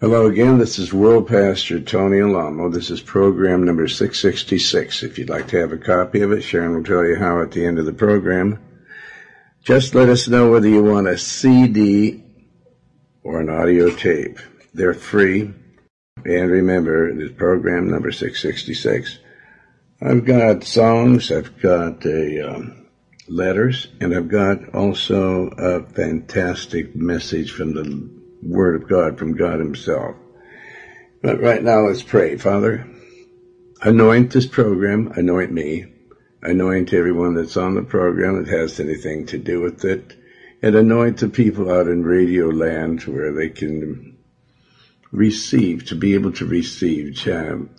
Hello again. This is World Pastor Tony Alamo. This is program number 666. If you'd like to have a copy of it, Sharon will tell you how at the end of the program. Just let us know whether you want a CD or an audio tape. They're free. And remember, this program number 666. I've got songs, I've got a, um, letters, and I've got also a fantastic message from the Word of God from God Himself. But right now, let's pray. Father, anoint this program, anoint me, anoint everyone that's on the program that has anything to do with it, and anoint the people out in radio land where they can receive, to be able to receive,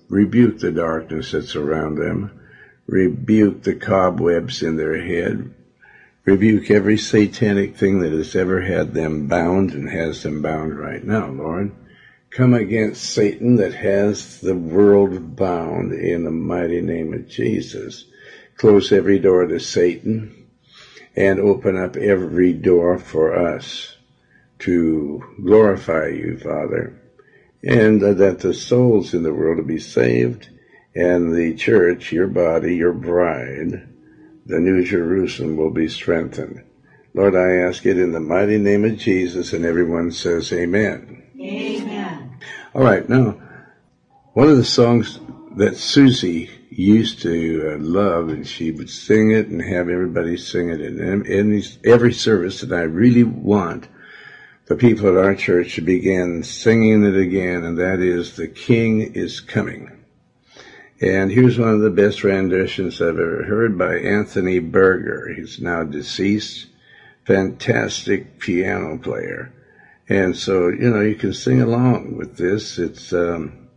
rebuke the darkness that's around them, rebuke the cobwebs in their head, rebuke every satanic thing that has ever had them bound and has them bound right now, Lord. Come against Satan that has the world bound in the mighty name of Jesus. Close every door to Satan and open up every door for us to glorify you, Father, and that the souls in the world will be saved and the church, your body, your bride, the New Jerusalem will be strengthened. Lord, I ask it in the mighty name of Jesus, and everyone says amen. Amen. All right, now, one of the songs that Susie used to uh, love, and she would sing it and have everybody sing it in, in every service, and I really want the people at our church to begin singing it again, and that is, The King is Coming. And here's one of the best renditions I've ever heard by Anthony Berger. He's now deceased. Fantastic piano player. And so, you know, you can sing along with this. It's, um,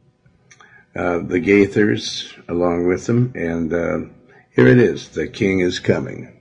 uh, the Gaithers along with them. And, uh, here it is. The King is coming.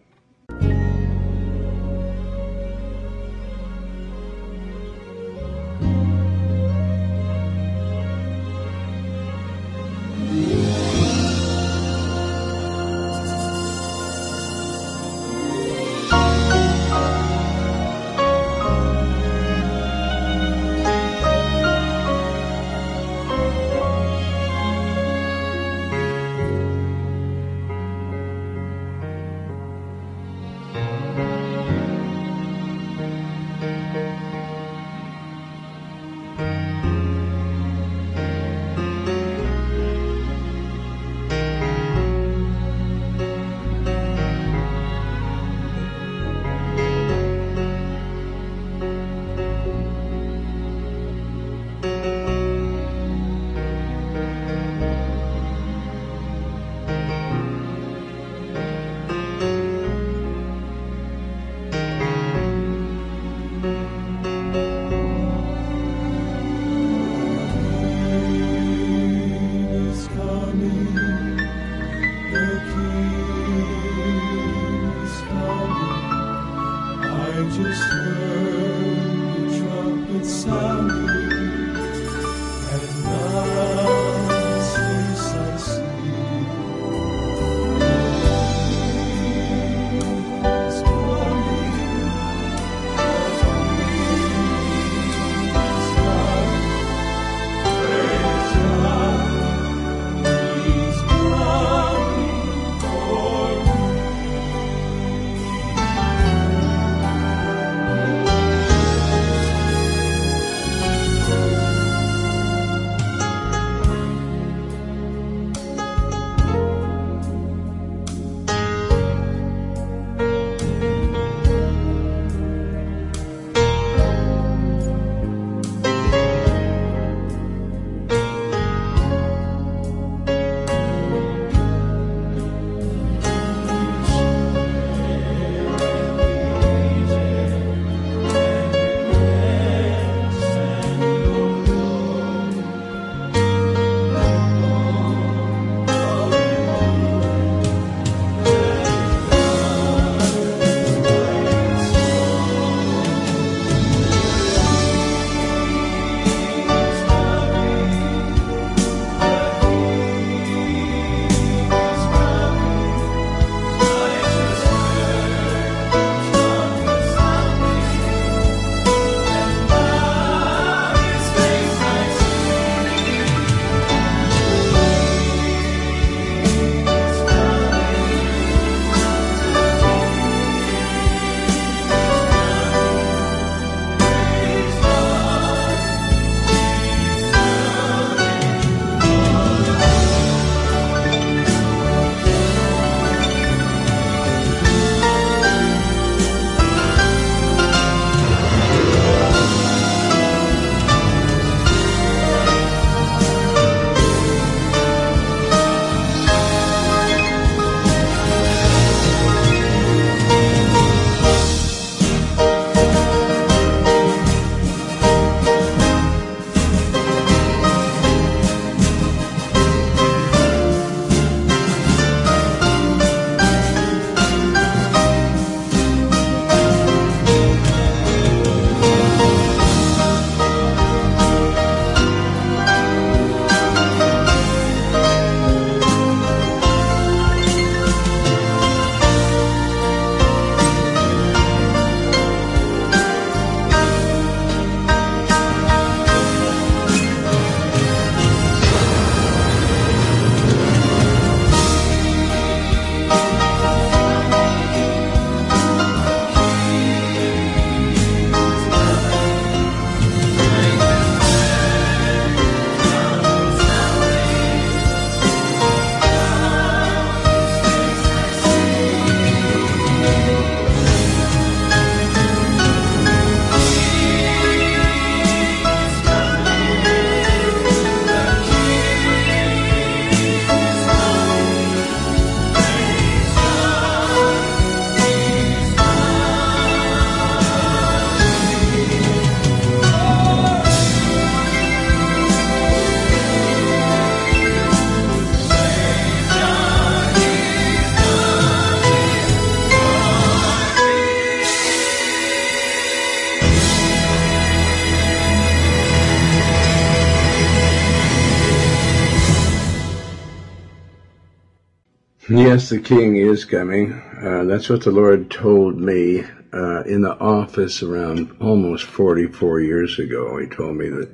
Yes, the king is coming. Uh, that's what the Lord told me uh, in the office around almost 44 years ago. He told me that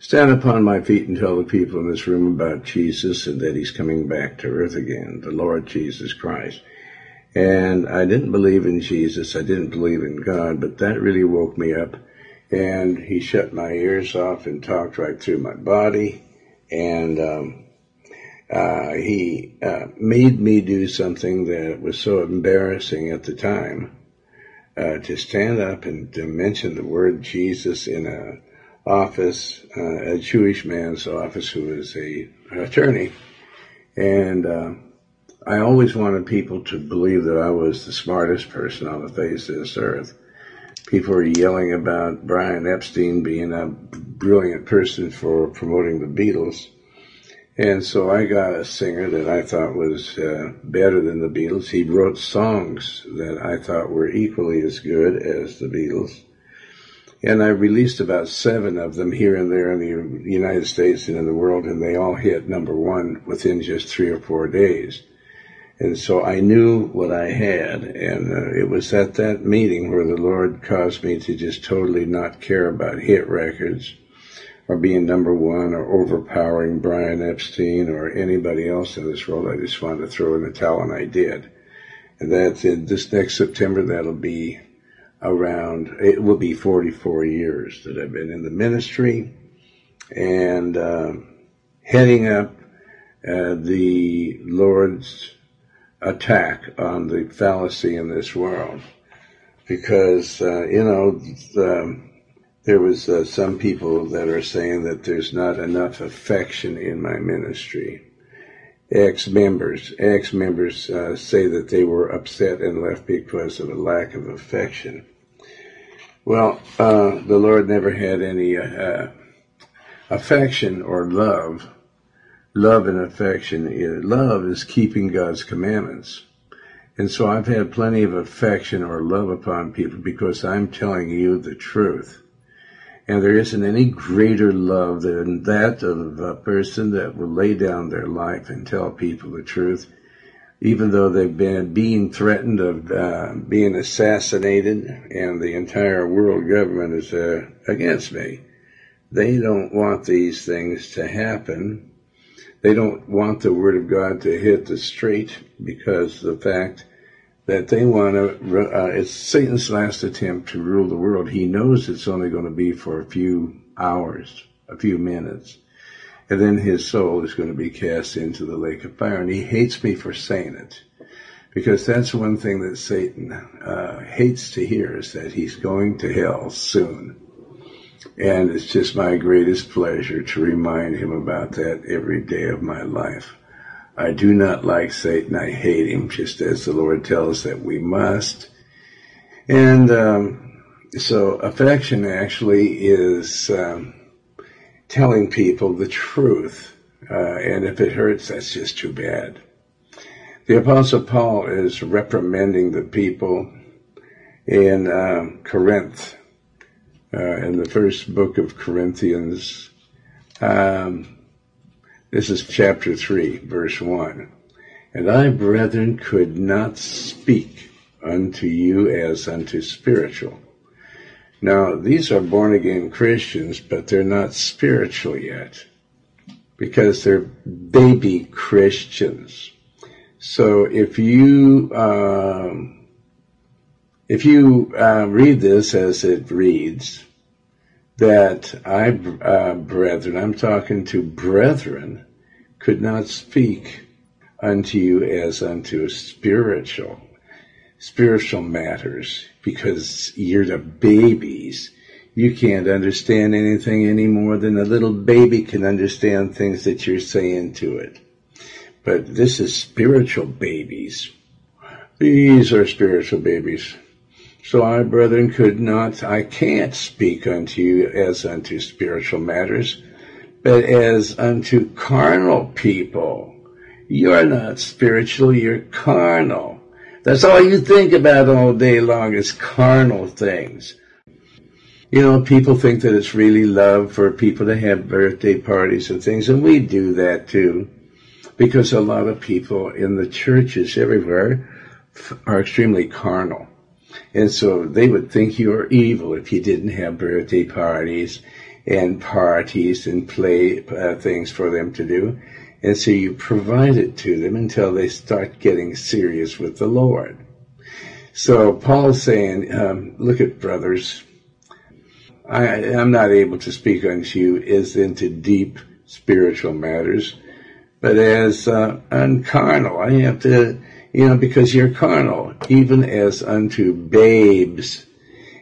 stand upon my feet and tell the people in this room about Jesus and that he's coming back to earth again, the Lord Jesus Christ. And I didn't believe in Jesus. I didn't believe in God, but that really woke me up. And he shut my ears off and talked right through my body. And, um, uh, he uh, made me do something that was so embarrassing at the time uh, to stand up and to mention the word Jesus in a office, uh, a Jewish man's office who was a attorney, and uh, I always wanted people to believe that I was the smartest person on the face of this earth. People were yelling about Brian Epstein being a brilliant person for promoting the Beatles. And so I got a singer that I thought was uh, better than the Beatles. He wrote songs that I thought were equally as good as the Beatles. And I released about seven of them here and there in the United States and in the world, and they all hit number one within just three or four days. And so I knew what I had, and uh, it was at that meeting where the Lord caused me to just totally not care about hit records or being number one or overpowering Brian Epstein or anybody else in this world. I just wanted to throw in the towel and I did. And that's in this next September, that'll be around, it will be 44 years that I've been in the ministry and, uh, heading up uh, the Lord's attack on the fallacy in this world. Because, uh, you know, the, there was uh, some people that are saying that there's not enough affection in my ministry. Ex-members, ex-members uh, say that they were upset and left because of a lack of affection. Well, uh, the Lord never had any uh, affection or love. Love and affection. Love is keeping God's commandments. And so I've had plenty of affection or love upon people because I'm telling you the truth. And there isn't any greater love than that of a person that will lay down their life and tell people the truth, even though they've been being threatened of uh, being assassinated and the entire world government is uh, against me. They don't want these things to happen. They don't want the word of God to hit the street because the fact that they want to, uh, it's Satan's last attempt to rule the world. He knows it's only going to be for a few hours, a few minutes. And then his soul is going to be cast into the lake of fire. And he hates me for saying it. Because that's one thing that Satan uh, hates to hear is that he's going to hell soon. And it's just my greatest pleasure to remind him about that every day of my life. I do not like Satan. I hate him, just as the Lord tells that we must. And um, so affection actually is um, telling people the truth. Uh, and if it hurts, that's just too bad. The Apostle Paul is reprimanding the people in um, Corinth, uh, in the first book of Corinthians. Um, this is chapter 3, verse 1. And I, brethren, could not speak unto you as unto spiritual. Now, these are born again Christians, but they're not spiritual yet because they're baby Christians. So if you, um, if you uh, read this as it reads, that I, uh, brethren, I'm talking to brethren, could not speak unto you as unto spiritual, spiritual matters, because you're the babies. You can't understand anything any more than a little baby can understand things that you're saying to it. But this is spiritual babies. These are spiritual babies. So I, brethren, could not, I can't speak unto you as unto spiritual matters, but as unto carnal people. You're not spiritual, you're carnal. That's all you think about all day long is carnal things. You know, people think that it's really love for people to have birthday parties and things, and we do that too. because a lot of people in the churches everywhere are extremely carnal. And so they would think you were evil if you didn't have birthday parties and parties and play uh, things for them to do. And so you provide it to them until they start getting serious with the Lord. So Paul's saying, um, look at brothers. I, am not able to speak unto you as into deep spiritual matters, but as uh, uncarnal. I have to, you know, because you're carnal, even as unto babes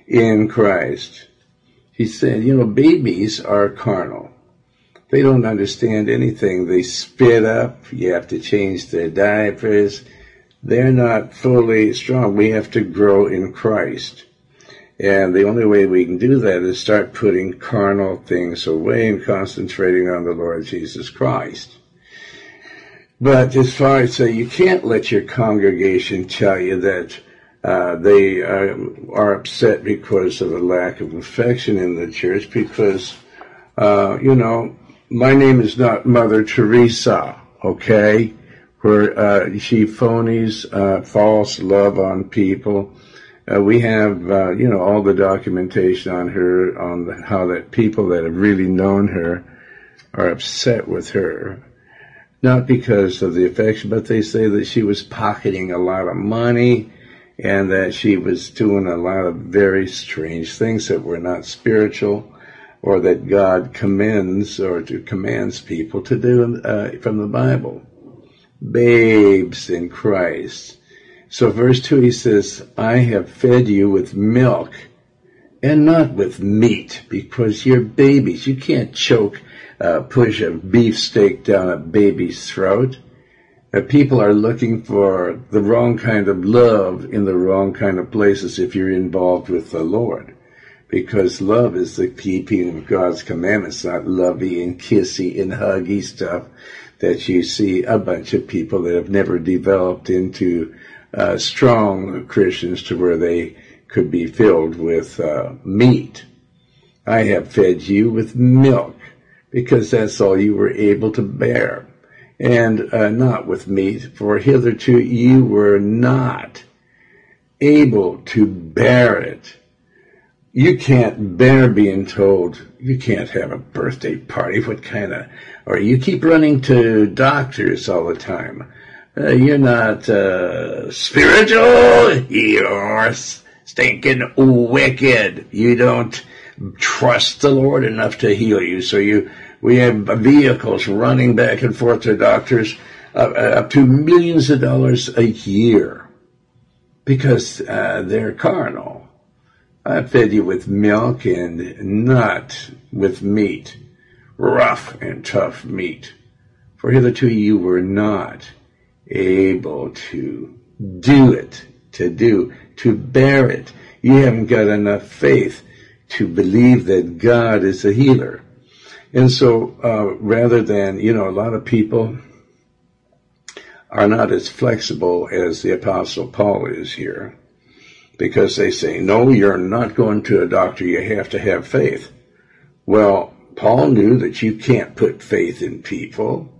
in Christ. He said, you know, babies are carnal. They don't understand anything. They spit up. You have to change their diapers. They're not fully strong. We have to grow in Christ. And the only way we can do that is start putting carnal things away and concentrating on the Lord Jesus Christ. But as far as uh, you can't let your congregation tell you that uh, they uh, are upset because of a lack of affection in the church because, uh, you know, my name is not Mother Teresa, okay? Where uh, she phonies uh, false love on people. Uh, we have, uh, you know, all the documentation on her, on how that people that have really known her are upset with her. Not because of the affection, but they say that she was pocketing a lot of money and that she was doing a lot of very strange things that were not spiritual or that God commends or to commands people to do uh, from the Bible. Babes in Christ. So verse 2 he says, I have fed you with milk and not with meat because you're babies. You can't choke, uh, push a beefsteak down a baby's throat. Uh, people are looking for the wrong kind of love in the wrong kind of places if you're involved with the Lord because love is the keeping of God's commandments, not lovey and kissy and huggy stuff that you see a bunch of people that have never developed into uh, strong Christians to where they could be filled with uh, meat. I have fed you with milk because that's all you were able to bear, and uh, not with meat, for hitherto you were not able to bear it you can't bear being told you can't have a birthday party. What kind of, or you keep running to doctors all the time. Uh, you're not uh, spiritual. You're stinking wicked. You don't trust the Lord enough to heal you. So you, we have vehicles running back and forth to doctors uh, up to millions of dollars a year because uh, they're carnal I fed you with milk and not with meat, rough and tough meat. For hitherto you were not able to do it, to do, to bear it. You haven't got enough faith to believe that God is a healer. And so, uh, rather than, you know, a lot of people are not as flexible as the apostle Paul is here because they say, no, you're not going to a doctor. You have to have faith. Well, Paul knew that you can't put faith in people.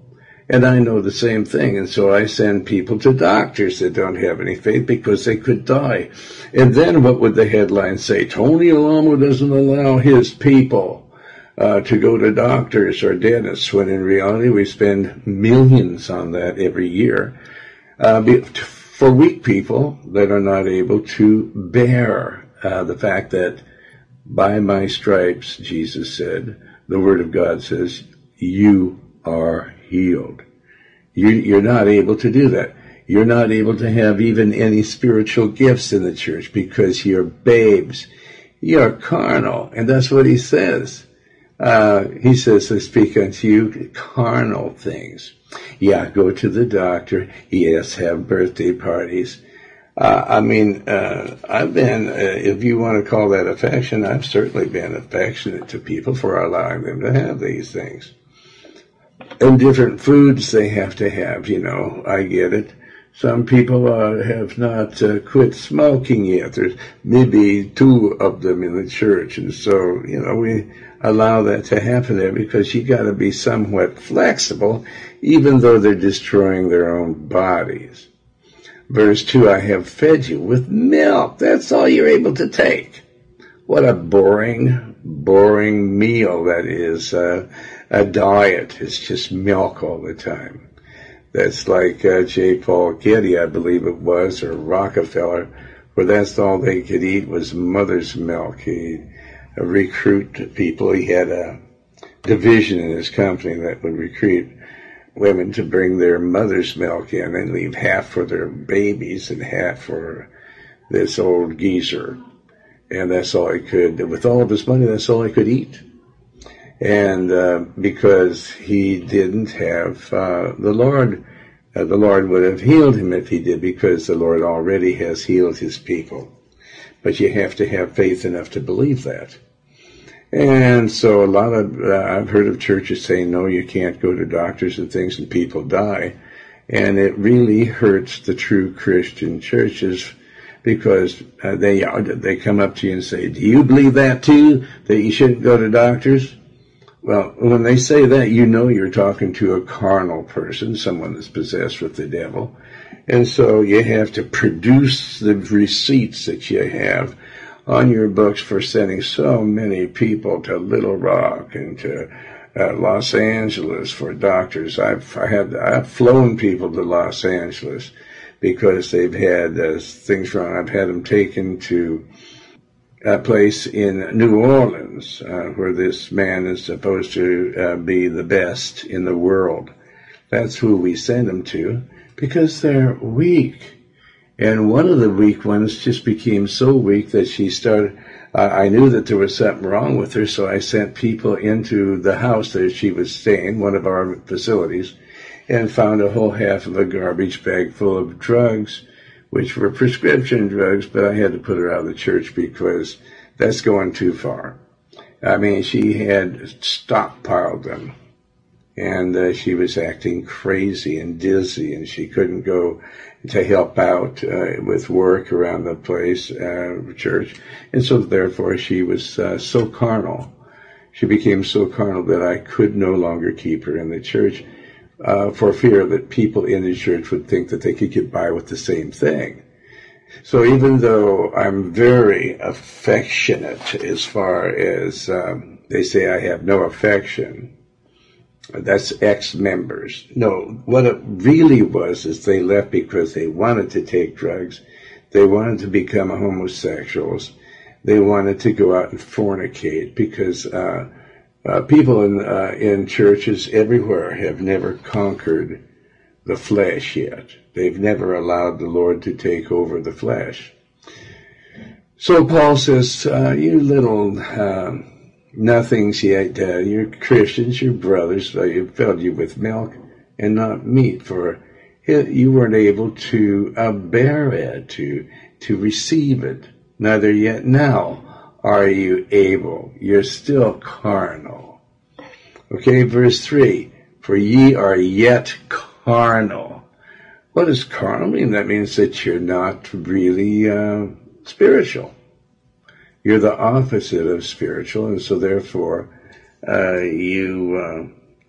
And I know the same thing. And so I send people to doctors that don't have any faith because they could die. And then what would the headline say? Tony Alamo doesn't allow his people uh, to go to doctors or dentists when in reality we spend millions on that every year. Uh, for weak people that are not able to bear uh, the fact that by my stripes, Jesus said, the Word of God says, you are healed. You, you're not able to do that. You're not able to have even any spiritual gifts in the church because you're babes. You're carnal. And that's what he says. Uh, he says, I speak unto you carnal things. Yeah, go to the doctor. Yes, have birthday parties. Uh, I mean, uh, I've been, uh, if you want to call that affection, I've certainly been affectionate to people for allowing them to have these things. And different foods they have to have, you know, I get it. Some people uh, have not uh, quit smoking yet. There's maybe two of them in the church, and so you know we allow that to happen there because you got to be somewhat flexible, even though they're destroying their own bodies. Verse two: I have fed you with milk. That's all you're able to take. What a boring, boring meal that is. Uh, a diet. It's just milk all the time. That's like uh, J. Paul Getty, I believe it was, or Rockefeller, where that's all they could eat was mother's milk. He recruit people. He had a division in his company that would recruit women to bring their mother's milk in and leave half for their babies and half for this old geezer. And that's all he could, with all of his money, that's all he could eat and uh, because he didn't have uh, the Lord, uh, the Lord would have healed him if he did, because the Lord already has healed his people. But you have to have faith enough to believe that. And so a lot of, uh, I've heard of churches saying, no, you can't go to doctors and things and people die. And it really hurts the true Christian churches because uh, they, they come up to you and say, do you believe that too? That you shouldn't go to doctors? Well, when they say that, you know you're talking to a carnal person, someone that's possessed with the devil. And so you have to produce the receipts that you have on your books for sending so many people to Little Rock and to uh, Los Angeles for doctors. I've I had I've flown people to Los Angeles because they've had uh, things wrong. I've had them taken to a place in New Orleans uh, where this man is supposed to uh, be the best in the world. That's who we send them to because they're weak. And one of the weak ones just became so weak that she started. Uh, I knew that there was something wrong with her, so I sent people into the house that she was staying, one of our facilities, and found a whole half of a garbage bag full of drugs which were prescription drugs, but I had to put her out of the church because that's going too far. I mean, she had stockpiled them and uh, she was acting crazy and dizzy and she couldn't go to help out uh, with work around the place, uh, church. And so therefore she was uh, so carnal. She became so carnal that I could no longer keep her in the church uh, for fear that people in the church would think that they could get by with the same thing. So even though I'm very affectionate as far as um, they say I have no affection, that's ex-members. No, what it really was is they left because they wanted to take drugs. They wanted to become homosexuals. They wanted to go out and fornicate because uh, uh, people in uh, in churches everywhere have never conquered the flesh yet. They've never allowed the Lord to take over the flesh. So Paul says, uh, "You little um, nothings yet. Uh, you're Christians, you're brothers. Uh, you fed you with milk and not meat, for you weren't able to uh, bear it, to to receive it. Neither yet now." Are you able? You're still carnal. Okay, verse 3. For ye are yet carnal. What does carnal mean? That means that you're not really uh, spiritual. You're the opposite of spiritual, and so therefore, uh, you,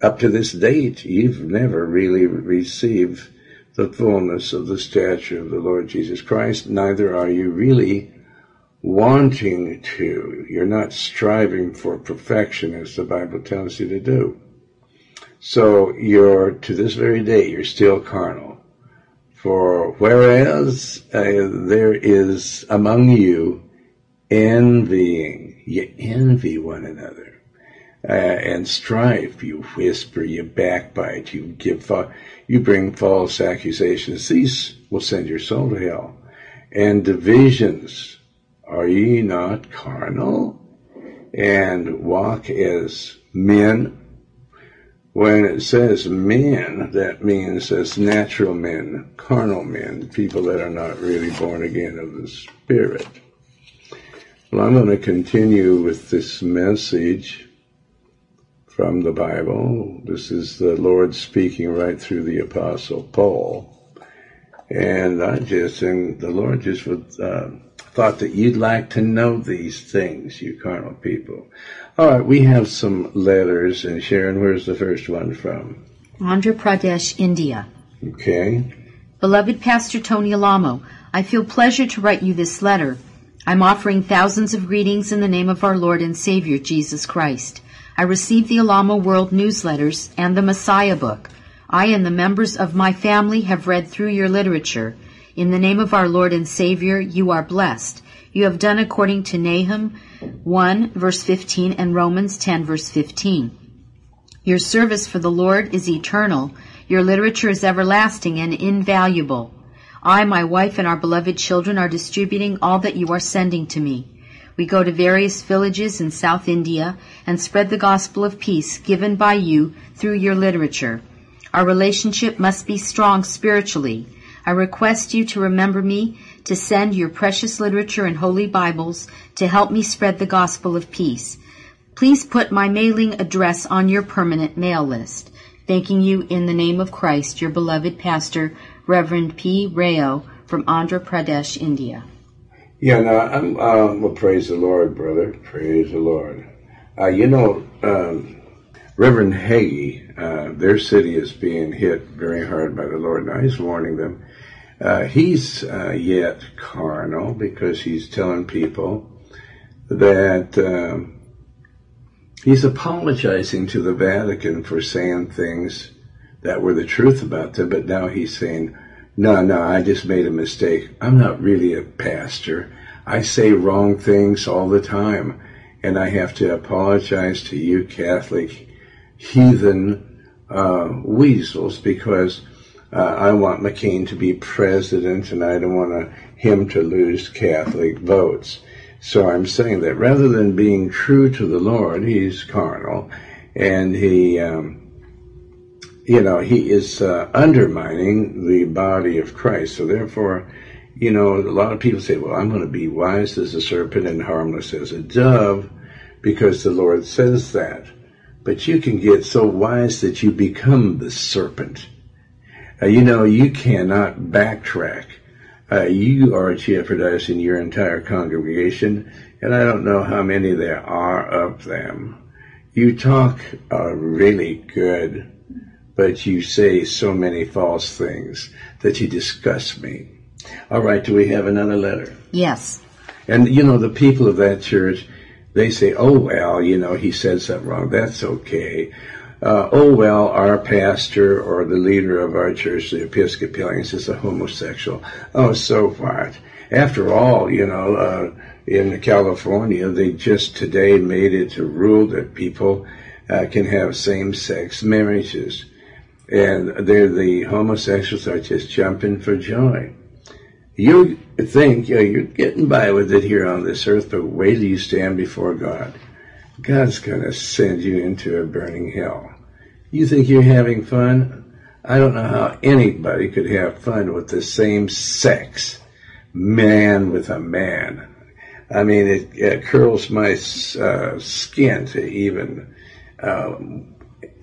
uh, up to this date, you've never really received the fullness of the stature of the Lord Jesus Christ. Neither are you really wanting to. You're not striving for perfection as the Bible tells you to do. So you're, to this very day, you're still carnal. For whereas uh, there is among you envying, you envy one another, uh, and strife, you whisper, you backbite, you give, you bring false accusations. These will send your soul to hell. And divisions, are ye not carnal and walk as men? When it says men, that means as natural men, carnal men, people that are not really born again of the Spirit. Well, I'm going to continue with this message from the Bible. This is the Lord speaking right through the Apostle Paul. And I just, and the Lord just would, uh, thought that you'd like to know these things, you carnal people. All right, we have some letters, and Sharon, where's the first one from? Andhra Pradesh, India. Okay. Beloved Pastor Tony Alamo, I feel pleasure to write you this letter. I'm offering thousands of greetings in the name of our Lord and Savior, Jesus Christ. I received the Alamo World newsletters and the Messiah book. I and the members of my family have read through your literature. In the name of our Lord and Savior, you are blessed. You have done according to Nahum 1 verse 15 and Romans 10 verse 15. Your service for the Lord is eternal. Your literature is everlasting and invaluable. I, my wife, and our beloved children are distributing all that you are sending to me. We go to various villages in South India and spread the gospel of peace given by you through your literature. Our relationship must be strong spiritually. I request you to remember me to send your precious literature and holy Bibles to help me spread the gospel of peace. Please put my mailing address on your permanent mail list. Thanking you in the name of Christ, your beloved pastor, Reverend P. Rao from Andhra Pradesh, India. Yeah, no, I'm, uh, well, praise the Lord, brother. Praise the Lord. Uh, you know, um, Reverend Hagee, uh, their city is being hit very hard by the Lord. Now, he's warning them. Uh, he's uh, yet carnal because he's telling people that um, he's apologizing to the Vatican for saying things that were the truth about them, but now he's saying, no, no, I just made a mistake. I'm not really a pastor. I say wrong things all the time, and I have to apologize to you Catholic heathen uh, weasels because uh, I want McCain to be president and I don't want him to lose Catholic votes. So I'm saying that rather than being true to the Lord, he's carnal and he um, you know, he is uh, undermining the body of Christ. So therefore, you know, a lot of people say, well, I'm going to be wise as a serpent and harmless as a dove because the Lord says that. But you can get so wise that you become the serpent. Uh, you know, you cannot backtrack. Uh, you are jeopardizing your entire congregation, and I don't know how many there are of them. You talk uh, really good but you say so many false things that you disgust me. All right, do we have another letter? Yes. And you know, the people of that church, they say, oh, well, you know, he said something wrong. That's okay. Uh, oh, well, our pastor or the leader of our church, the Episcopalians, is a homosexual. Oh, so what? After all, you know, uh, in California, they just today made it a rule that people uh, can have same-sex marriages and they're the homosexuals are just jumping for joy. You think you know, you're getting by with it here on this earth, but wait till you stand before God. God's going to send you into a burning hell. You think you're having fun? I don't know how anybody could have fun with the same sex, man with a man. I mean, it, it curls my uh, skin to even uh,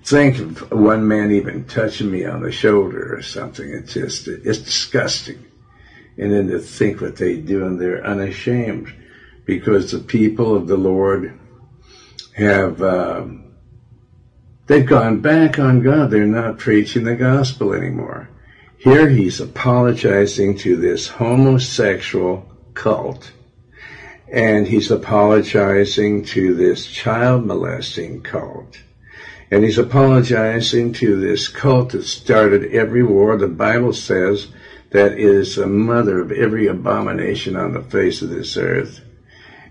think of one man even touching me on the shoulder or something. It's just, it's disgusting. And then to think what they do and they're unashamed because the people of the Lord have, um, they've gone back on God. They're not preaching the gospel anymore. Here he's apologizing to this homosexual cult and he's apologizing to this child molesting cult and he's apologizing to this cult that started every war. The Bible says that is the mother of every abomination on the face of this earth.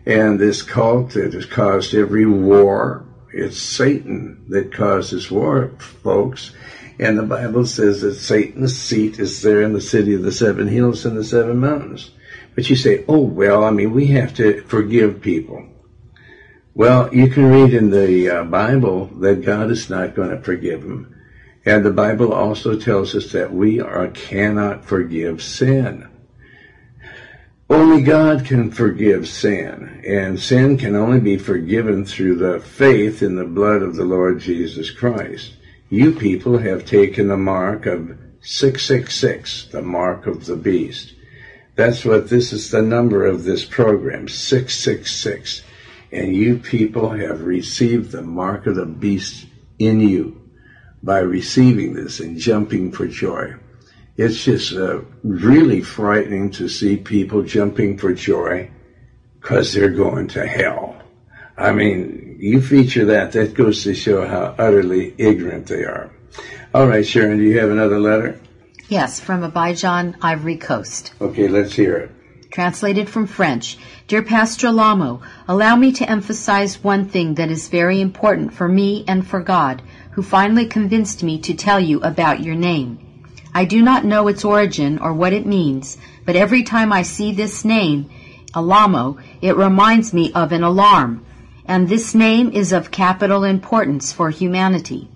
And this cult that has caused every war, it's Satan that causes war, folks. And the Bible says that Satan's seat is there in the city of the seven hills and the seven mountains. But you say, oh, well, I mean, we have to forgive people. Well, you can read in the uh, Bible that God is not going to forgive them. And the Bible also tells us that we are, cannot forgive sin. Only God can forgive sin, and sin can only be forgiven through the faith in the blood of the Lord Jesus Christ. You people have taken the mark of 666, the mark of the beast. That's what this is the number of this program, 666. And you people have received the mark of the beast in you by receiving this and jumping for joy. It's just uh, really frightening to see people jumping for joy because they're going to hell. I mean, you feature that, that goes to show how utterly ignorant they are. All right, Sharon, do you have another letter? Yes, from Abidjan, Ivory Coast. Okay, let's hear it. Translated from French. Dear Pastor Alamo, allow me to emphasize one thing that is very important for me and for God, who finally convinced me to tell you about your name. I do not know its origin or what it means, but every time I see this name, Alamo, it reminds me of an alarm, and this name is of capital importance for humanity.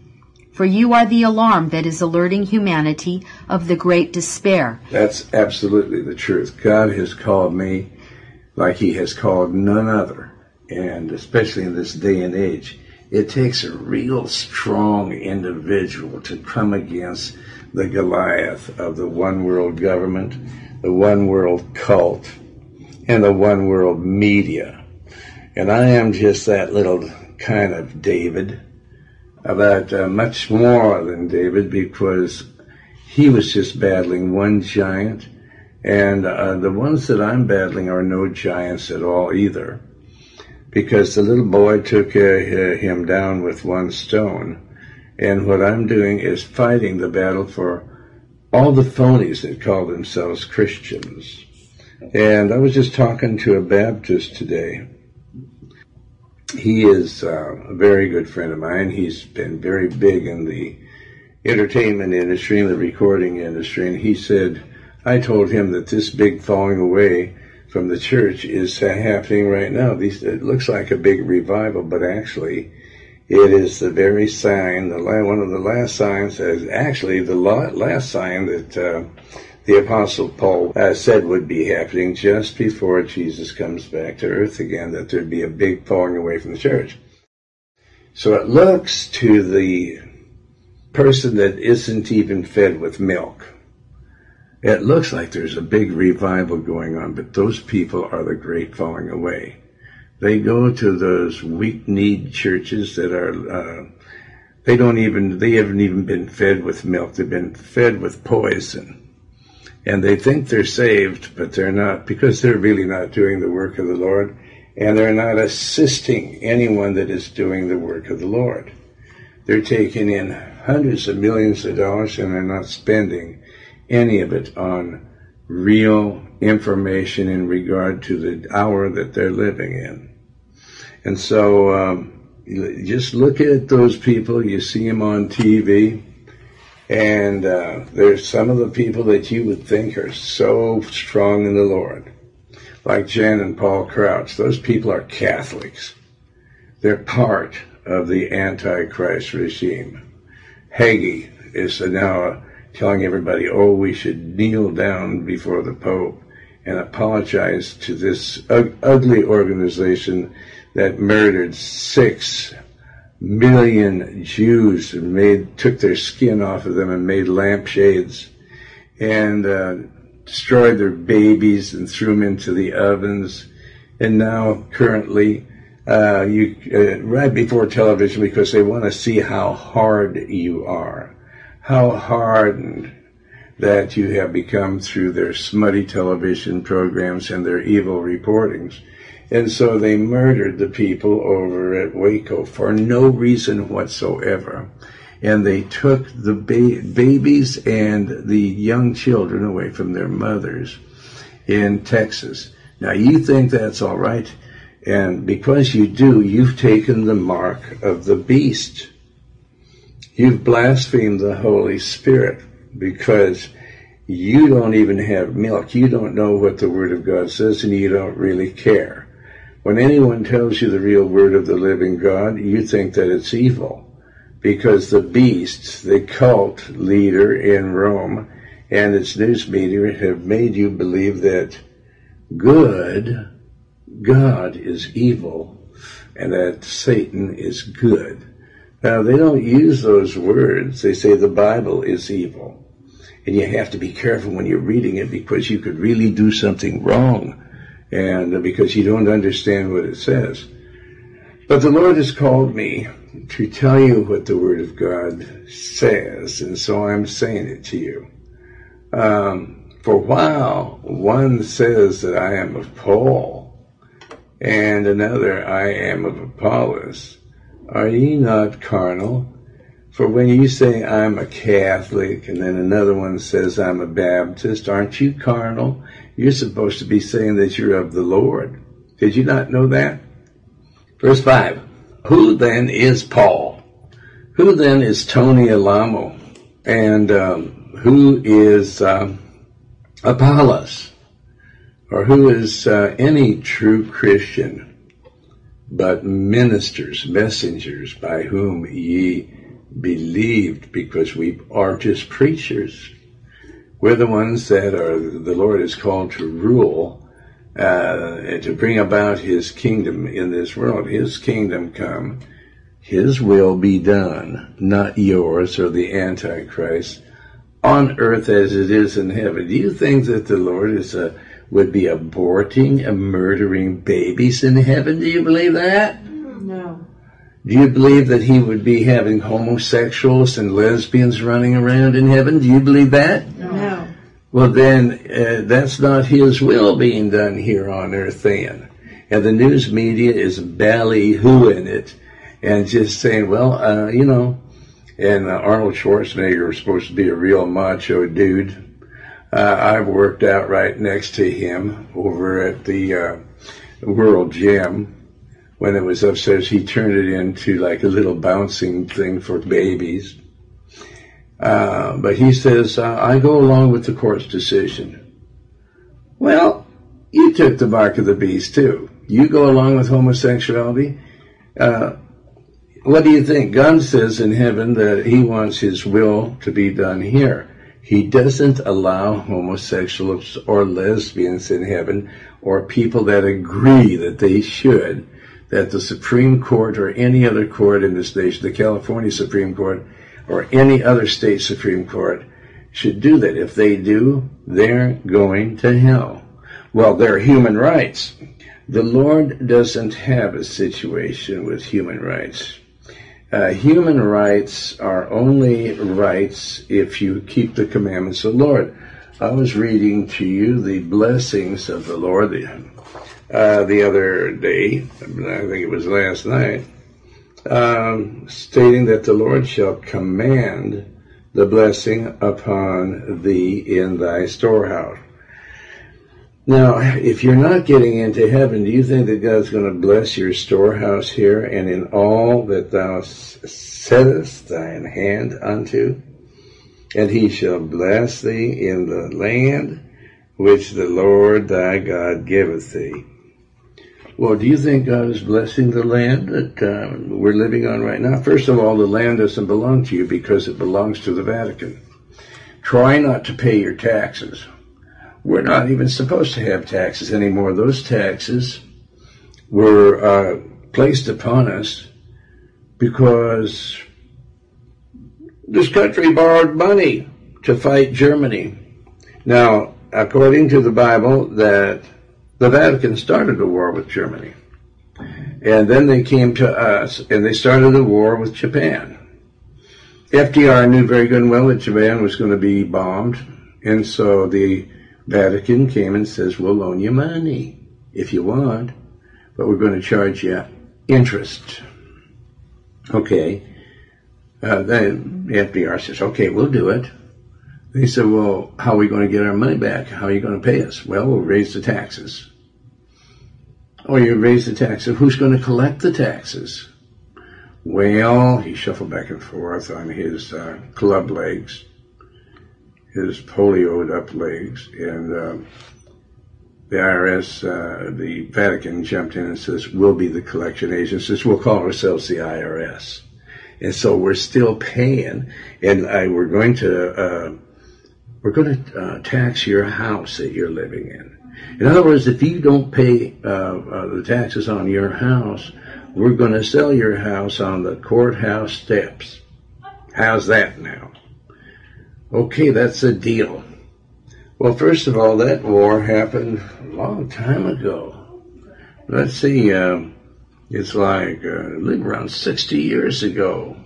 For you are the alarm that is alerting humanity of the great despair. That's absolutely the truth. God has called me like he has called none other, and especially in this day and age. It takes a real strong individual to come against the Goliath of the one world government, the one world cult, and the one world media. And I am just that little kind of David, about uh, much more than David because he was just battling one giant. And uh, the ones that I'm battling are no giants at all either. Because the little boy took uh, him down with one stone and what I'm doing is fighting the battle for all the phonies that call themselves Christians. And I was just talking to a Baptist today. He is uh, a very good friend of mine. He's been very big in the entertainment industry and the recording industry. And he said, I told him that this big falling away from the church is happening right now. These, it looks like a big revival, but actually it is the very sign, the one of the last signs, is actually the last sign that uh, the Apostle Paul uh, said would be happening just before Jesus comes back to earth again, that there'd be a big falling away from the church. So it looks to the person that isn't even fed with milk. It looks like there's a big revival going on, but those people are the great falling away. They go to those weak need churches that are, uh, they don't even, they haven't even been fed with milk. They've been fed with poison. And they think they're saved, but they're not because they're really not doing the work of the Lord and they're not assisting anyone that is doing the work of the Lord. They're taking in hundreds of millions of dollars and they're not spending any of it on real information in regard to the hour that they're living in. And so um, just look at those people. You see them on TV. And uh, there's some of the people that you would think are so strong in the Lord, like Jan and Paul Crouch. Those people are Catholics. They're part of the Antichrist regime. Hagee is now telling everybody, oh, we should kneel down before the Pope and apologize to this ugly organization that murdered six million Jews and made took their skin off of them and made lampshades and uh, destroyed their babies and threw them into the ovens. And now, currently, uh, you uh, right before television because they want to see how hard you are, how hardened that you have become through their smutty television programs and their evil reportings. And so they murdered the people over at Waco for no reason whatsoever. And they took the ba- babies and the young children away from their mothers in Texas. Now you think that's all right. And because you do, you've taken the mark of the beast. You've blasphemed the Holy Spirit because you don't even have milk. You don't know what the Word of God says and you don't really care. When anyone tells you the real word of the living God, you think that it's evil because the beast, the cult leader in Rome and its news media have made you believe that good, God is evil and that Satan is good. Now they don't use those words. They say the Bible is evil. and you have to be careful when you're reading it because you could really do something wrong, and because you don't understand what it says. But the Lord has called me to tell you what the Word of God says, and so I'm saying it to you. Um, for while one says that I am of Paul, and another I am of Apollos, are ye not carnal? For when you say I'm a Catholic and then another one says I'm a Baptist, aren't you carnal? You're supposed to be saying that you're of the Lord. Did you not know that? Verse 5. Who then is Paul? Who then is Tony Alamo? And um, who is um, Apollos? Or who is uh, any true Christian but ministers, messengers by whom ye believed because we are just preachers. We're the ones that are, the Lord is called to rule, uh, to bring about His kingdom in this world. His kingdom come, His will be done, not yours or the Antichrist, on earth as it is in heaven. Do you think that the Lord is a, would be aborting and murdering babies in heaven? Do you believe that? No. Do you believe that he would be having homosexuals and lesbians running around in heaven? Do you believe that? Well, then uh, that's not his will being done here on earth then. And the news media is ballyhooing it and just saying, well, uh, you know, and uh, Arnold Schwarzenegger was supposed to be a real macho dude. Uh, I've worked out right next to him over at the uh, World Gym when it was upstairs, he turned it into like a little bouncing thing for babies. Uh, but he says, uh, I go along with the court's decision. Well, you took the bark of the beast too. You go along with homosexuality. Uh, what do you think? God says in heaven that he wants his will to be done here. He doesn't allow homosexuals or lesbians in heaven or people that agree that they should that the Supreme Court or any other court in this nation, the California Supreme Court or any other state Supreme Court, should do that. If they do, they're going to hell. Well, they're human rights. The Lord doesn't have a situation with human rights. Uh, human rights are only rights if you keep the commandments of the Lord. I was reading to you the blessings of the Lord, uh, the other day, I think it was last night, um, stating that the Lord shall command the blessing upon thee in thy storehouse. Now, if you're not getting into heaven, do you think that God's going to bless your storehouse here and in all that thou settest thine hand unto? And he shall bless thee in the land which the Lord thy God giveth thee. Well, do you think God is blessing the land that uh, we're living on right now? First of all, the land doesn't belong to you because it belongs to the Vatican. Try not to pay your taxes. We're not even supposed to have taxes anymore. Those taxes were uh, placed upon us because this country borrowed money to fight Germany. Now, according to the Bible, that the Vatican started a war with Germany. And then they came to us and they started a war with Japan. FDR knew very good and well that Japan was going to be bombed. And so the Vatican came and says, we'll loan you money if you want, but we're going to charge you interest. Okay. Uh, then FDR says, okay, we'll do it. They said, well, how are we going to get our money back? How are you going to pay us? Well, we'll raise the taxes. Oh, you raise the tax, taxes. Who's going to collect the taxes? Well, he shuffled back and forth on his uh, club legs, his polioed up legs, and uh, the IRS, uh, the Vatican jumped in and says, we'll be the collection agencies. We'll call ourselves the IRS. And so we're still paying, and I, we're going to, uh, we're going to uh, tax your house that you're living in. In other words, if you don't pay uh, uh, the taxes on your house, we're going to sell your house on the courthouse steps. How's that now? Okay, that's a deal. Well, first of all, that war happened a long time ago. Let's see, uh, it's like uh, around 60 years ago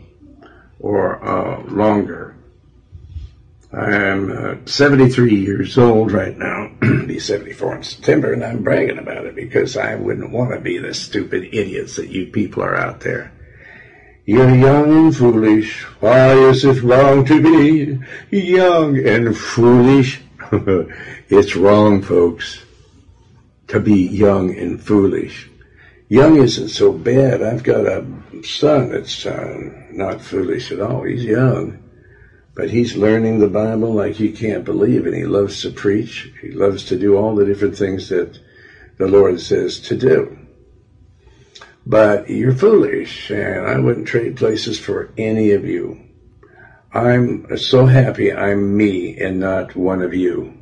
or uh, longer. I'm uh, 73 years old right now. be 74 in September, and I'm bragging about it because I wouldn't want to be the stupid idiots that you people are out there. You're young and foolish. Why is it wrong to be young and foolish? it's wrong, folks, to be young and foolish. Young isn't so bad. I've got a son that's uh, not foolish at all. He's young, but he's learning the Bible like he can't believe, and he loves to preach. He loves to do all the different things that the Lord says to do. But you're foolish, and I wouldn't trade places for any of you. I'm so happy I'm me and not one of you.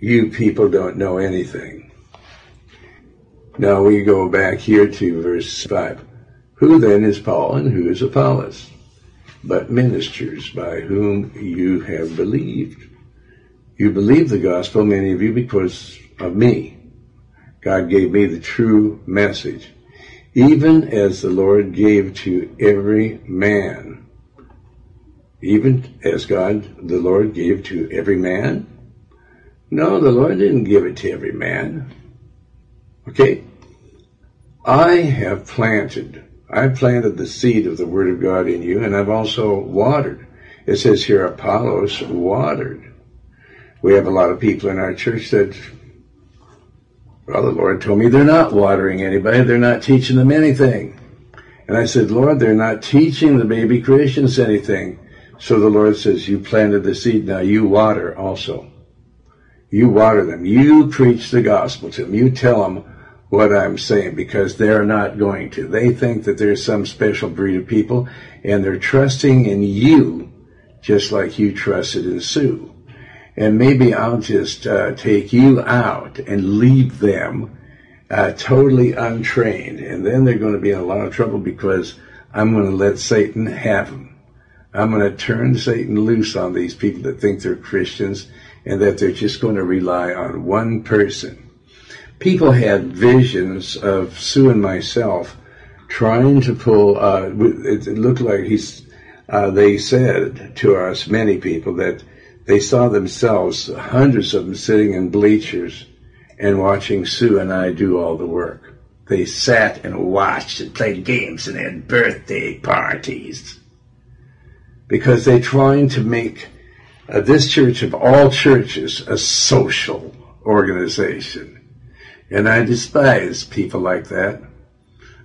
You people don't know anything. Now we go back here to verse 5. Who then is Paul and who is Apollos? But ministers by whom you have believed. You believe the gospel, many of you, because of me. God gave me the true message even as the Lord gave to every man. Even as God, the Lord gave to every man? No, the Lord didn't give it to every man. Okay? I have planted, I planted the seed of the Word of God in you, and I've also watered. It says here, Apollos watered. We have a lot of people in our church that well, the Lord told me they're not watering anybody. They're not teaching them anything. And I said, Lord, they're not teaching the baby Christians anything. So the Lord says, you planted the seed. Now you water also. You water them. You preach the gospel to them. You tell them what I'm saying because they're not going to. They think that there's some special breed of people and they're trusting in you just like you trusted in Sue and maybe I'll just uh, take you out and leave them uh, totally untrained, and then they're going to be in a lot of trouble because I'm going to let Satan have them. I'm going to turn Satan loose on these people that think they're Christians and that they're just going to rely on one person. People had visions of Sue and myself trying to pull. Uh, it looked like he's. Uh, they said to us, many people, that they saw themselves, hundreds of them, sitting in bleachers and watching Sue and I do all the work. They sat and watched and played games and had birthday parties. Because they're trying to make uh, this church of all churches a social organization. And I despise people like that.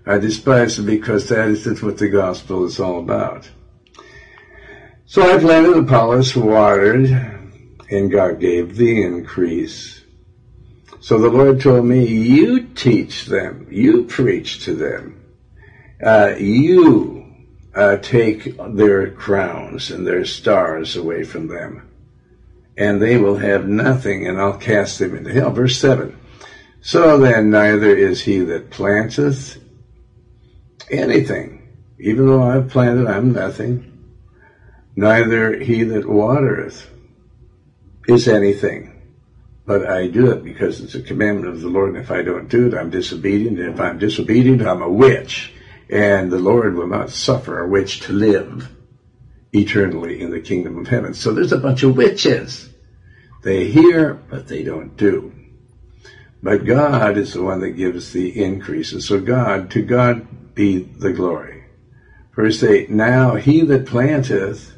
I despise them because that isn't what the gospel is all about. So I planted Apollos, watered, and God gave the increase. So the Lord told me, you teach them, you preach to them, uh, you uh, take their crowns and their stars away from them, and they will have nothing, and I'll cast them into hell. Verse 7. So then neither is he that planteth anything, even though I've planted, I'm nothing Neither he that watereth is anything, but I do it because it's a commandment of the Lord, and if I don't do it, I'm disobedient, and if I'm disobedient, I'm a witch, and the Lord will not suffer a witch to live eternally in the kingdom of heaven. So there's a bunch of witches. They hear, but they don't do. But God is the one that gives the increase. And so God, to God be the glory. Verse 8, Now he that planteth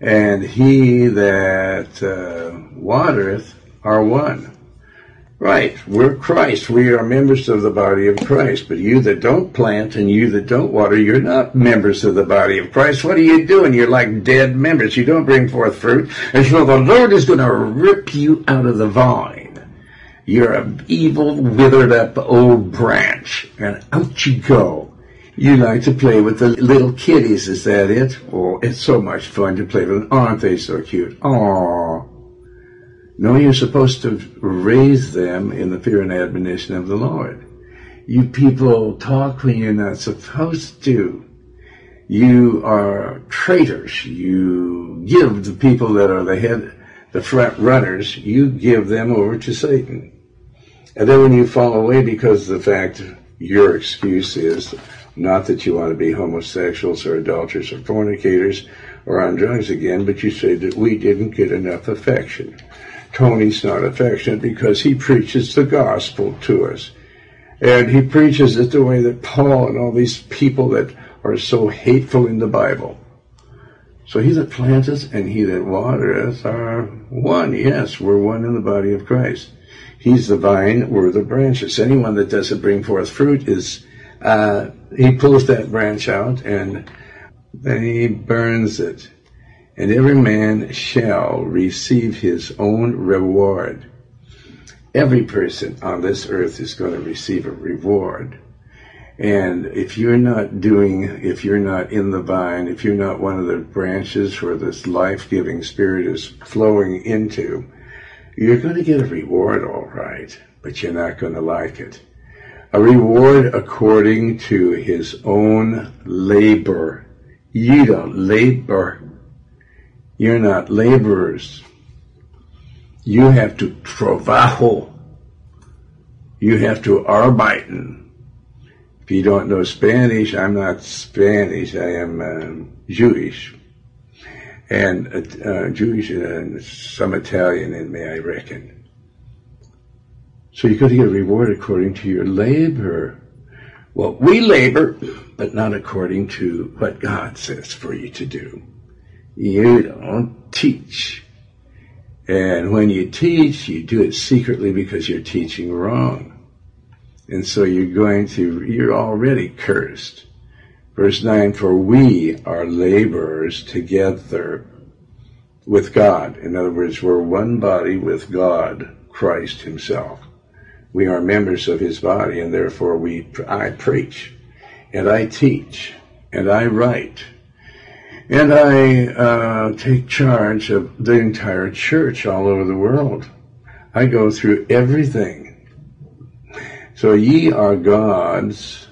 and he that uh, watereth are one. Right, we're Christ. We are members of the body of Christ. But you that don't plant and you that don't water, you're not members of the body of Christ. What are you doing? You're like dead members. You don't bring forth fruit. And so the Lord is going to rip you out of the vine. You're an evil, withered up old branch. And out you go. You like to play with the little kitties, is that it? Oh, it's so much fun to play with them. Aren't they so cute? Aww. No, you're supposed to raise them in the fear and admonition of the Lord. You people talk when you're not supposed to. you are traitors. You give the people that are the head, the front runners, you give them over to Satan. And then when you fall away because the fact your excuse is not that you want to be homosexuals or adulterers or fornicators or on drugs again, but you say that we didn't get enough affection. Tony's not affectionate because he preaches the gospel to us. And he preaches it the way that Paul and all these people that are so hateful in the Bible. So he that planteth and he that watereth are one. Yes, we're one in the body of Christ. He's the vine, we're the branches. Anyone that doesn't bring forth fruit is, uh, he pulls that branch out and then he burns it. And every man shall receive his own reward. Every person on this earth is going to receive a reward. And if you're not doing, if you're not in the vine, if you're not one of the branches where this life-giving spirit is flowing into, you're going to get a reward all right, but you're not going to like it. A reward according to his own labor. You don't labor. You're not laborers. You have to trabajo. You have to arbeiten. If you don't know Spanish, I'm not Spanish. I am um, Jewish and uh, Jewish and some Italian in me, I reckon. So you're going to get a reward according to your labor. Well, we labor, but not according to what God says for you to do. You don't teach. And when you teach, you do it secretly because you're teaching wrong. And so you're going to, you're already cursed. Verse 9, for we are laborers together with God. In other words, we're one body with God, Christ himself. We are members of his body and therefore we, I preach and I teach and I write and I uh, take charge of the entire church all over the world. I go through everything. So ye are God's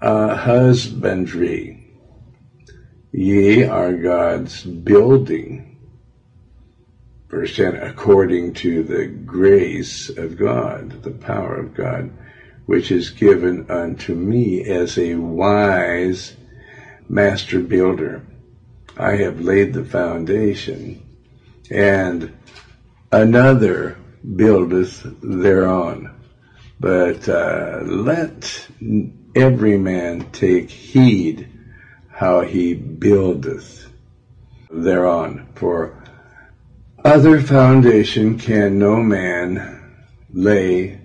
husbandry. Ye are God's building. Verse 10, according to the grace of God, the power of God, which is given unto me as a wise master builder. I have laid the foundation, and another buildeth thereon. But uh, let every man take heed how he buildeth thereon. For other foundation can no man lay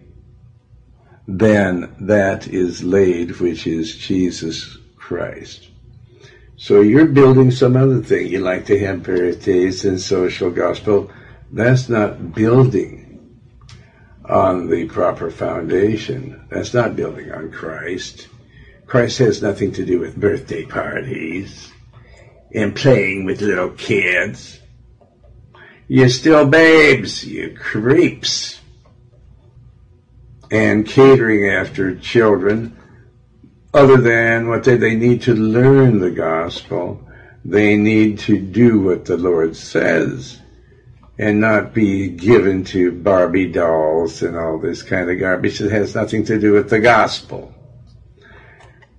than that is laid, which is Jesus Christ. So you're building some other thing. You like to have birthdays and social gospel. That's not building on the proper foundation. That's not building on Christ. Christ has nothing to do with birthday parties and playing with little kids. You're still babes, you creeps. And catering after children, other than what they, they need to learn the gospel, they need to do what the Lord says and not be given to Barbie dolls and all this kind of garbage that has nothing to do with the gospel.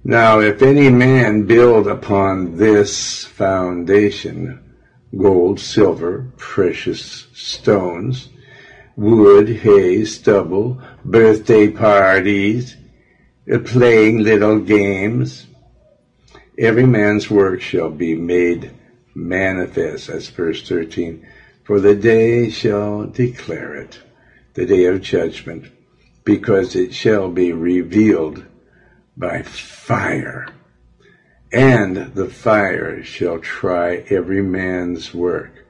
Now, if any man build upon this foundation, gold, silver, precious stones, wood, hay, stubble, birthday parties, uh, playing little games, every man's work shall be made manifest. That's verse 13 for the day shall declare it, the day of judgment, because it shall be revealed by fire. And the fire shall try every man's work.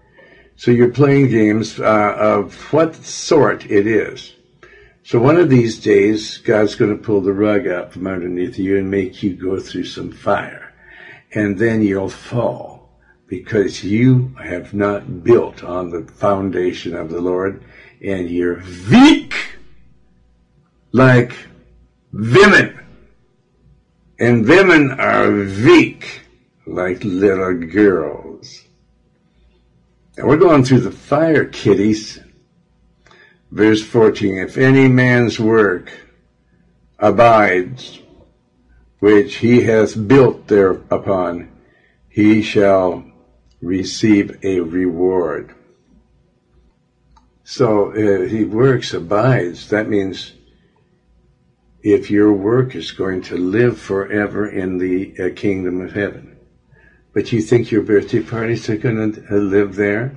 So you're playing games uh, of what sort it is. So one of these days, God's going to pull the rug out from underneath you and make you go through some fire. And then you'll fall because you have not built on the foundation of the Lord and you're weak like women. And women are weak like little girls. And we're going through the fire, kiddies. Verse 14, if any man's work abides, which he hath built thereupon, he shall receive a reward. So uh, he works, abides. That means if your work is going to live forever in the uh, kingdom of heaven. But you think your birthday parties are going to uh, live there?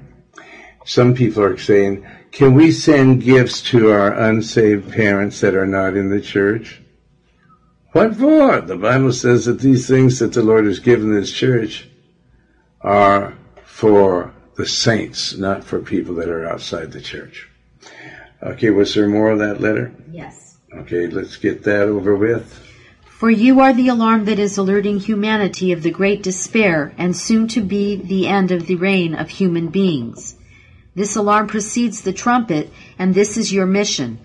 Some people are saying, can we send gifts to our unsaved parents that are not in the church? What for? The Bible says that these things that the Lord has given this church are for the saints, not for people that are outside the church. Okay, was there more of that letter? Yes. Okay, let's get that over with. For you are the alarm that is alerting humanity of the great despair and soon to be the end of the reign of human beings. This alarm precedes the trumpet, and this is your mission.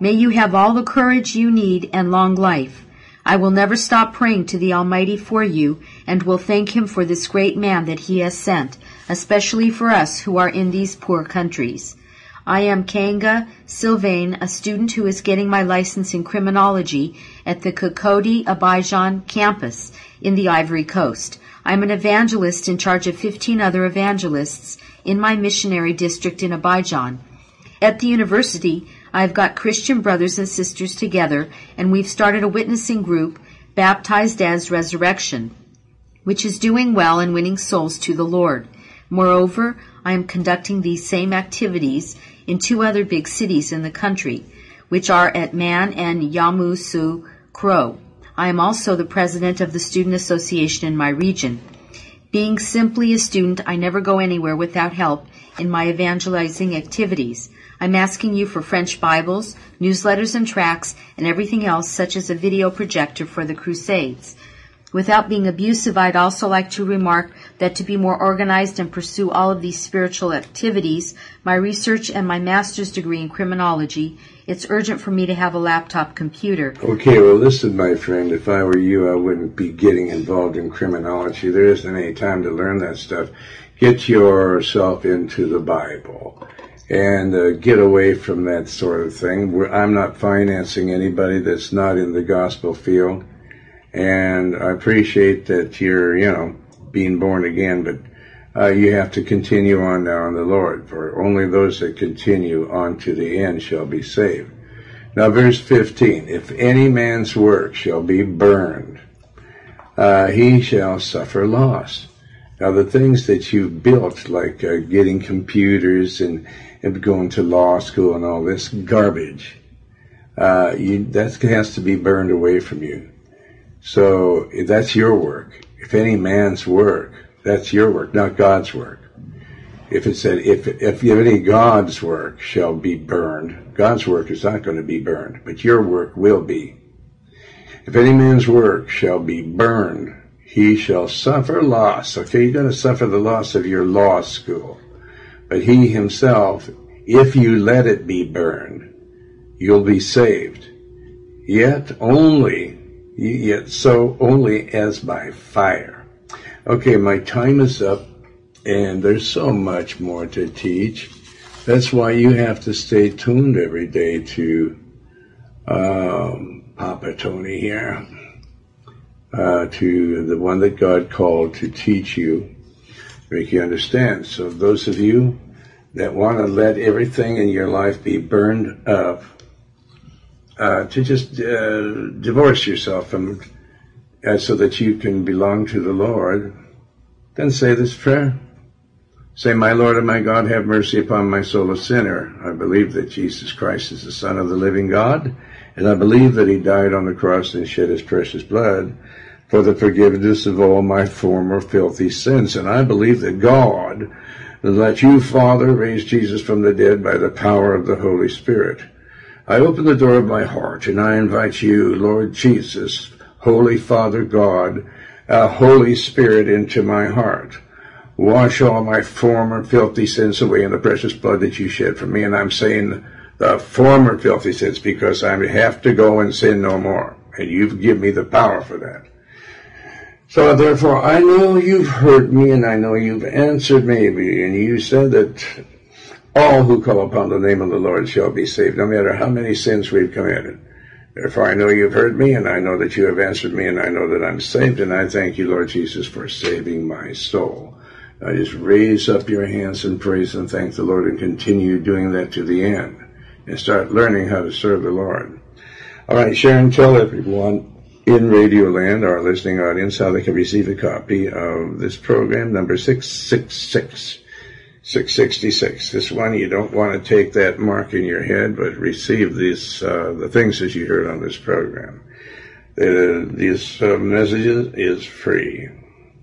May you have all the courage you need and long life. I will never stop praying to the Almighty for you, and will thank Him for this great man that He has sent, especially for us who are in these poor countries. I am Kanga Sylvain, a student who is getting my license in criminology at the Cocody Abidjan campus in the Ivory Coast. I'm an evangelist in charge of 15 other evangelists in my missionary district in Abidjan. At the university, I've got Christian brothers and sisters together, and we've started a witnessing group baptized as Resurrection, which is doing well and winning souls to the Lord. Moreover, I am conducting these same activities in two other big cities in the country, which are at Man and Yamoussoukro. I am also the president of the Student Association in my region. Being simply a student, I never go anywhere without help in my evangelizing activities. I'm asking you for French Bibles, newsletters and tracts, and everything else such as a video projector for the Crusades. Without being abusive, I'd also like to remark that to be more organized and pursue all of these spiritual activities, my research and my master's degree in criminology, it's urgent for me to have a laptop computer. Okay, well listen, my friend, if I were you, I wouldn't be getting involved in criminology. There isn't any time to learn that stuff. Get yourself into the Bible and uh, get away from that sort of thing. I'm not financing anybody that's not in the gospel field and I appreciate that you're, you know, being born again, but uh, you have to continue on now in the Lord, for only those that continue on to the end shall be saved. Now, verse 15, if any man's work shall be burned, uh, he shall suffer loss. Now, the things that you've built, like uh, getting computers and, and, going to law school and all this garbage, uh, you, that has to be burned away from you. So that's your work. If any man's work, that's your work, not God's work. If it said, if, if any God's work shall be burned, God's work is not going to be burned, but your work will be. If any man's work shall be burned, he shall suffer loss. Okay, you're going to suffer the loss of your law school. But he himself, if you let it be burned, you'll be saved. Yet only yet so only as by fire. Okay, my time is up, and there's so much more to teach. That's why you have to stay tuned every day to um, Papa Tony here, uh, to the one that God called to teach you, make you understand. So those of you that want to let everything in your life be burned up, uh, to just uh, divorce yourself from, uh, so that you can belong to the Lord, then say this prayer. Say, My Lord and my God, have mercy upon my soul, a sinner. I believe that Jesus Christ is the Son of the living God, and I believe that he died on the cross and shed his precious blood for the forgiveness of all my former filthy sins. And I believe that God, that you, Father, raised Jesus from the dead by the power of the Holy Spirit. I open the door of my heart and I invite you, Lord Jesus, Holy Father God, uh, Holy Spirit into my heart. Wash all my former filthy sins away in the precious blood that you shed for me. And I'm saying the former filthy sins because I have to go and sin no more. And you've given me the power for that. So therefore, I know you've heard me and I know you've answered me, and you said that all who call upon the name of the Lord shall be saved, no matter how many sins we've committed. Therefore, I know you've heard me, and I know that you have answered me, and I know that I'm saved, and I thank you, Lord Jesus, for saving my soul. Now just raise up your hands and praise and thank the Lord and continue doing that to the end and start learning how to serve the Lord. All right, Sharon, tell everyone in Radio Land, our listening audience, how they can receive a copy of this program, number 666. 666. This one, you don't want to take that mark in your head, but receive these, uh, the things that you heard on this program. Uh, these uh, messages is free.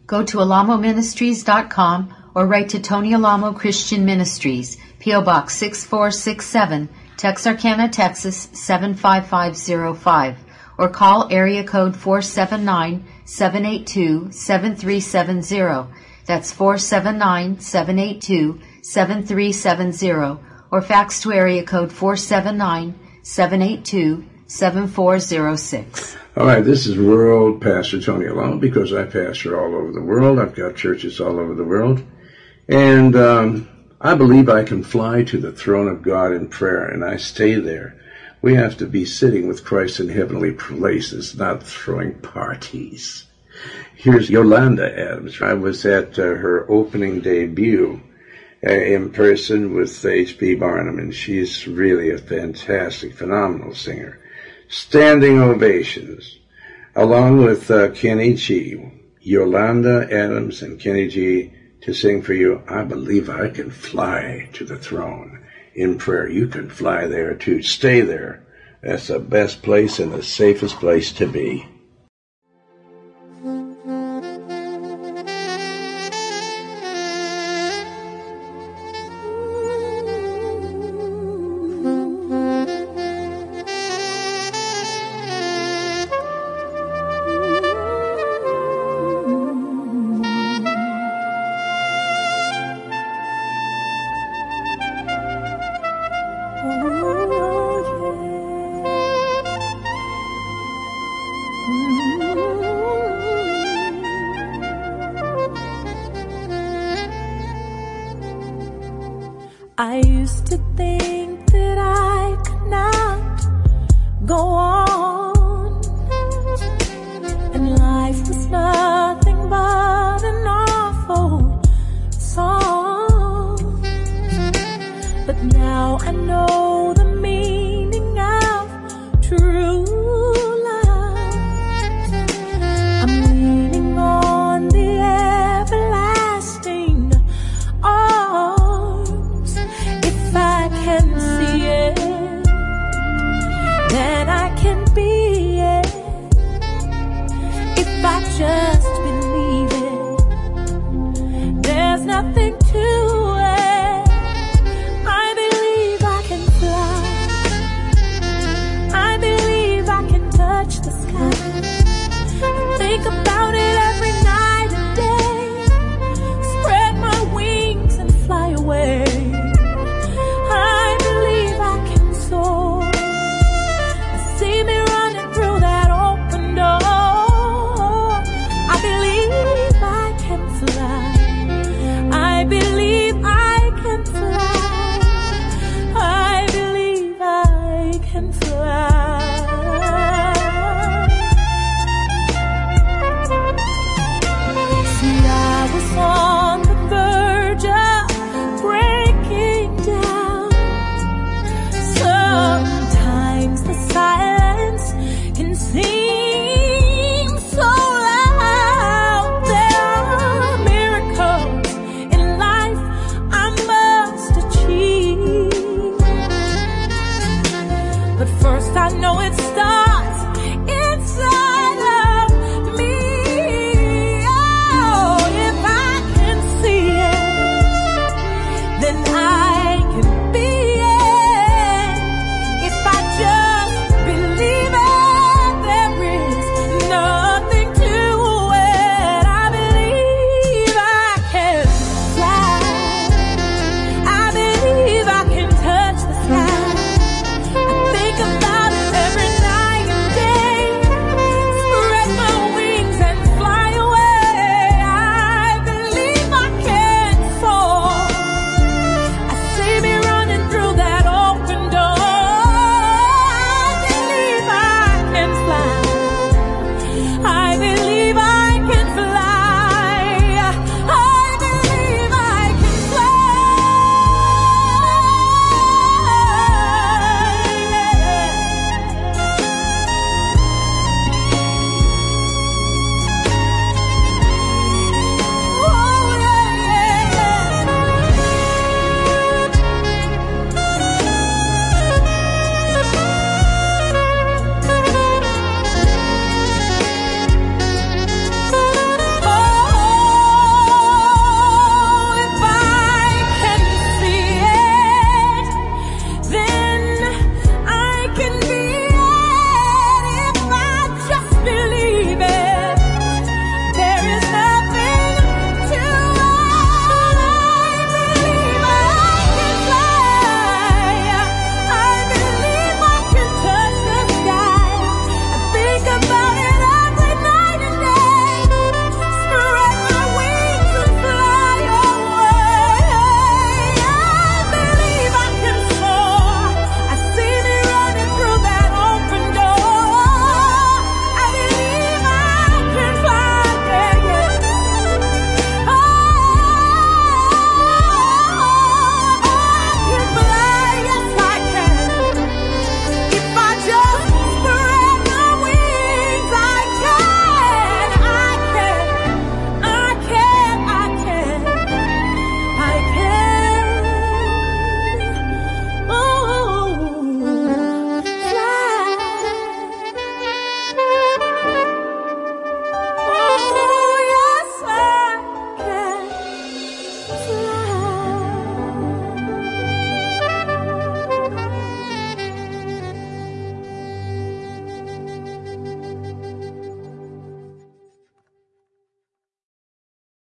Go to alamoministries.com or write to Tony Alamo Christian Ministries, P.O. Box 6467, Texarkana, Texas 75505, or call area code 479 782 7370 that's 479-782-7370 or fax to area code 479-782-7406. All right, this is World Pastor Tony Alamo because I pastor all over the world. I've got churches all over the world. And um, I believe I can fly to the throne of God in prayer, and I stay there. We have to be sitting with Christ in heavenly places, not throwing parties. Here's Yolanda Adams. I was at uh, her opening debut uh, in person with H.B. Barnum, and she's really a fantastic, phenomenal singer. Standing ovations, along with uh, Kenny G. Yolanda Adams and Kenny G to sing for you, I believe I can fly to the throne in prayer. You can fly there too. Stay there. That's the best place and the safest place to be.